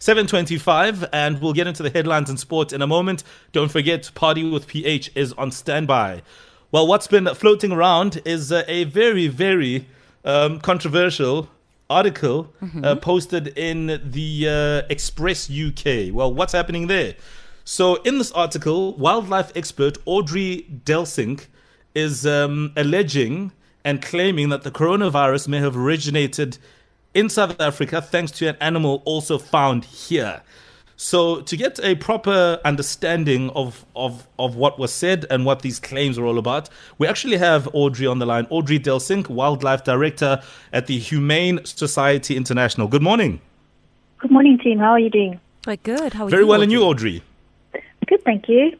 725, and we'll get into the headlines and sports in a moment. Don't forget, Party with PH is on standby. Well, what's been floating around is uh, a very, very um, controversial article uh, mm-hmm. uh, posted in the uh, Express UK. Well, what's happening there? So, in this article, wildlife expert Audrey Delsink is um, alleging and claiming that the coronavirus may have originated in South Africa thanks to an animal also found here. So, to get a proper understanding of, of, of what was said and what these claims are all about, we actually have Audrey on the line. Audrey Delsink, Wildlife Director at the Humane Society International. Good morning. Good morning, team. How are you doing? Quite good. How are Very you? well, Audrey? and you, Audrey? Good, thank you.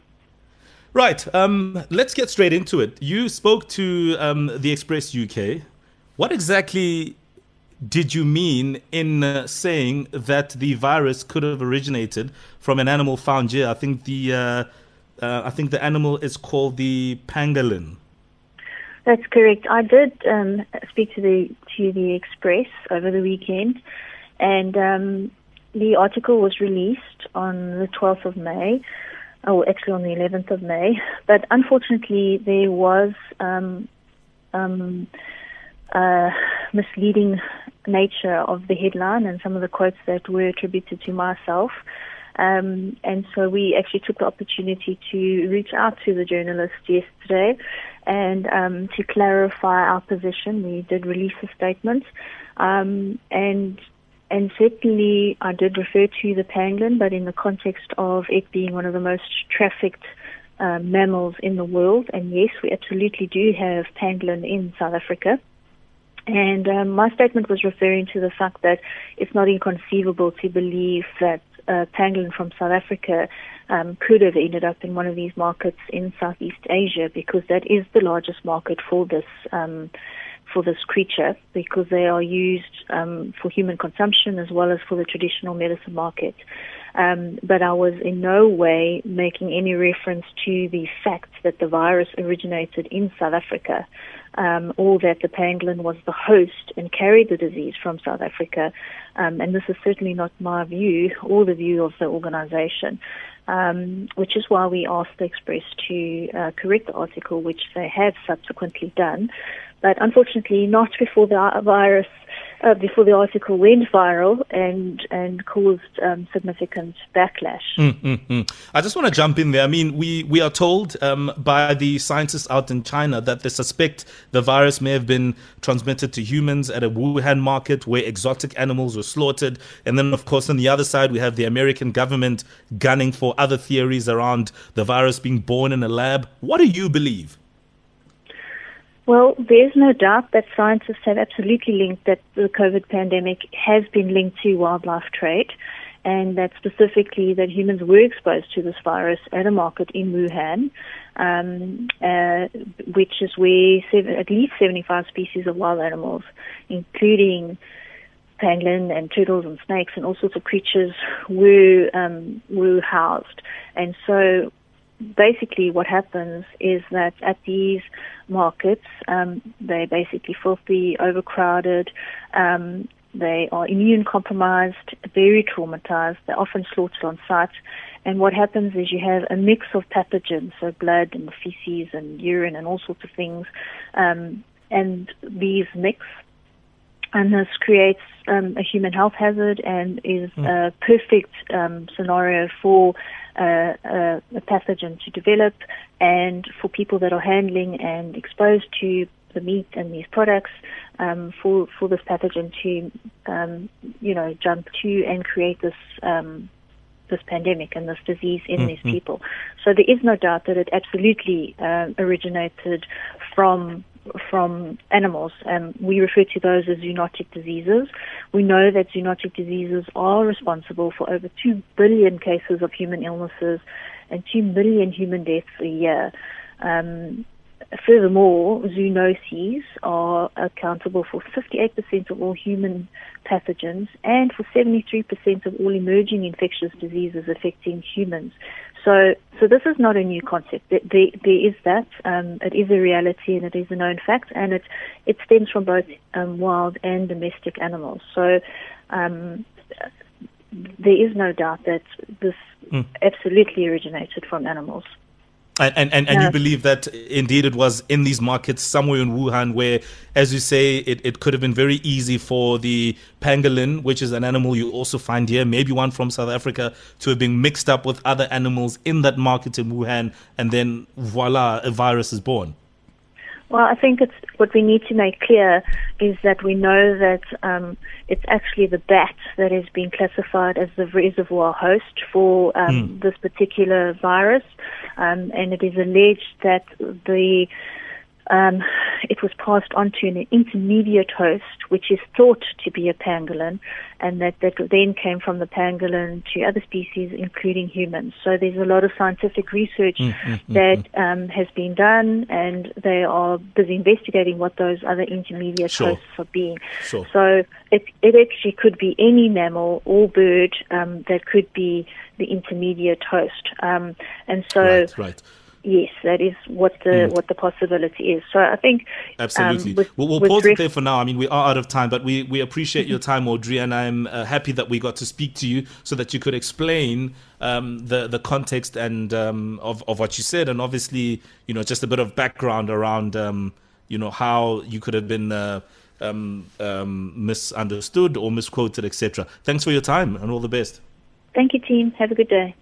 Right. Um, let's get straight into it. You spoke to um, the Express UK. What exactly did you mean in uh, saying that the virus could have originated from an animal found here? I think the uh, uh, I think the animal is called the pangolin. That's correct. I did um, speak to the to the Express over the weekend, and um, the article was released on the 12th of May, or actually on the 11th of May. But unfortunately, there was um, um, uh, misleading nature of the headline and some of the quotes that were attributed to myself. Um, and so we actually took the opportunity to reach out to the journalist yesterday and um, to clarify our position. We did release a statement, um, and and certainly I did refer to the pangolin, but in the context of it being one of the most trafficked uh, mammals in the world. And yes, we absolutely do have pangolin in South Africa. And um, my statement was referring to the fact that it's not inconceivable to believe that uh, pangolin from South Africa um, could have ended up in one of these markets in Southeast Asia because that is the largest market for this um, for this creature because they are used um, for human consumption as well as for the traditional medicine market. Um, but I was in no way making any reference to the fact that the virus originated in South Africa um, or that the pangolin was the host and carried the disease from South Africa. Um, and this is certainly not my view or the view of the organization. Um, which is why we asked the Express to uh, correct the article, which they have subsequently done, but unfortunately not before the virus uh, before the article went viral and and caused um, significant backlash. Mm-hmm. I just want to jump in there. I mean, we we are told um, by the scientists out in China that they suspect the virus may have been transmitted to humans at a Wuhan market where exotic animals were slaughtered, and then of course on the other side we have the American government gunning for other theories around the virus being born in a lab. What do you believe? Well, there's no doubt that scientists have absolutely linked that the COVID pandemic has been linked to wildlife trade, and that specifically that humans were exposed to this virus at a market in Wuhan, um, uh, which is where seven, at least 75 species of wild animals, including pangolin and turtles and snakes and all sorts of creatures, were um, were housed. And so basically what happens is that at these markets, um, they're basically filthy, overcrowded, um, they are immune compromised, very traumatized, they're often slaughtered on site. And what happens is you have a mix of pathogens, so blood and feces and urine and all sorts of things. Um, and these mix and this creates um, a human health hazard and is mm. a perfect um, scenario for uh, a, a pathogen to develop and for people that are handling and exposed to the meat and these products um, for for this pathogen to um, you know jump to and create this um, this pandemic and this disease in mm-hmm. these people. So there is no doubt that it absolutely uh, originated from from animals. Um, we refer to those as zoonotic diseases. We know that zoonotic diseases are responsible for over 2 billion cases of human illnesses and 2 million human deaths a year. Um, furthermore, zoonoses are accountable for 58% of all human pathogens and for 73% of all emerging infectious diseases affecting humans. So, so this is not a new concept. There, there, there is that. Um, it is a reality and it is a known fact, and it it stems from both um, wild and domestic animals. So, um, there is no doubt that this mm. absolutely originated from animals. And and, and, and you believe that indeed it was in these markets somewhere in Wuhan where, as you say, it, it could have been very easy for the pangolin, which is an animal you also find here, maybe one from South Africa, to have been mixed up with other animals in that market in Wuhan, and then voila, a virus is born. Well, I think it's what we need to make clear is that we know that um, it's actually the bat that has been classified as the reservoir host for um, mm. this particular virus, um, and it is alleged that the um, it was passed on to an intermediate host, which is thought to be a pangolin, and that, that then came from the pangolin to other species, including humans. So there's a lot of scientific research mm, mm, mm that mm. um, has been done, and they are busy investigating what those other intermediate sure. hosts are being. Sure. So it, it actually could be any mammal or bird um, that could be the intermediate host. Um, and so. Right, right. Yes, that is what the mm. what the possibility is. So I think absolutely. Um, with, we'll, we'll pause it there for now. I mean, we are out of time, but we, we appreciate your time, Audrey, and I'm uh, happy that we got to speak to you so that you could explain um, the the context and um, of of what you said, and obviously, you know, just a bit of background around, um, you know, how you could have been. Uh, um, um, misunderstood or misquoted, etc. Thanks for your time and all the best. Thank you, team. Have a good day.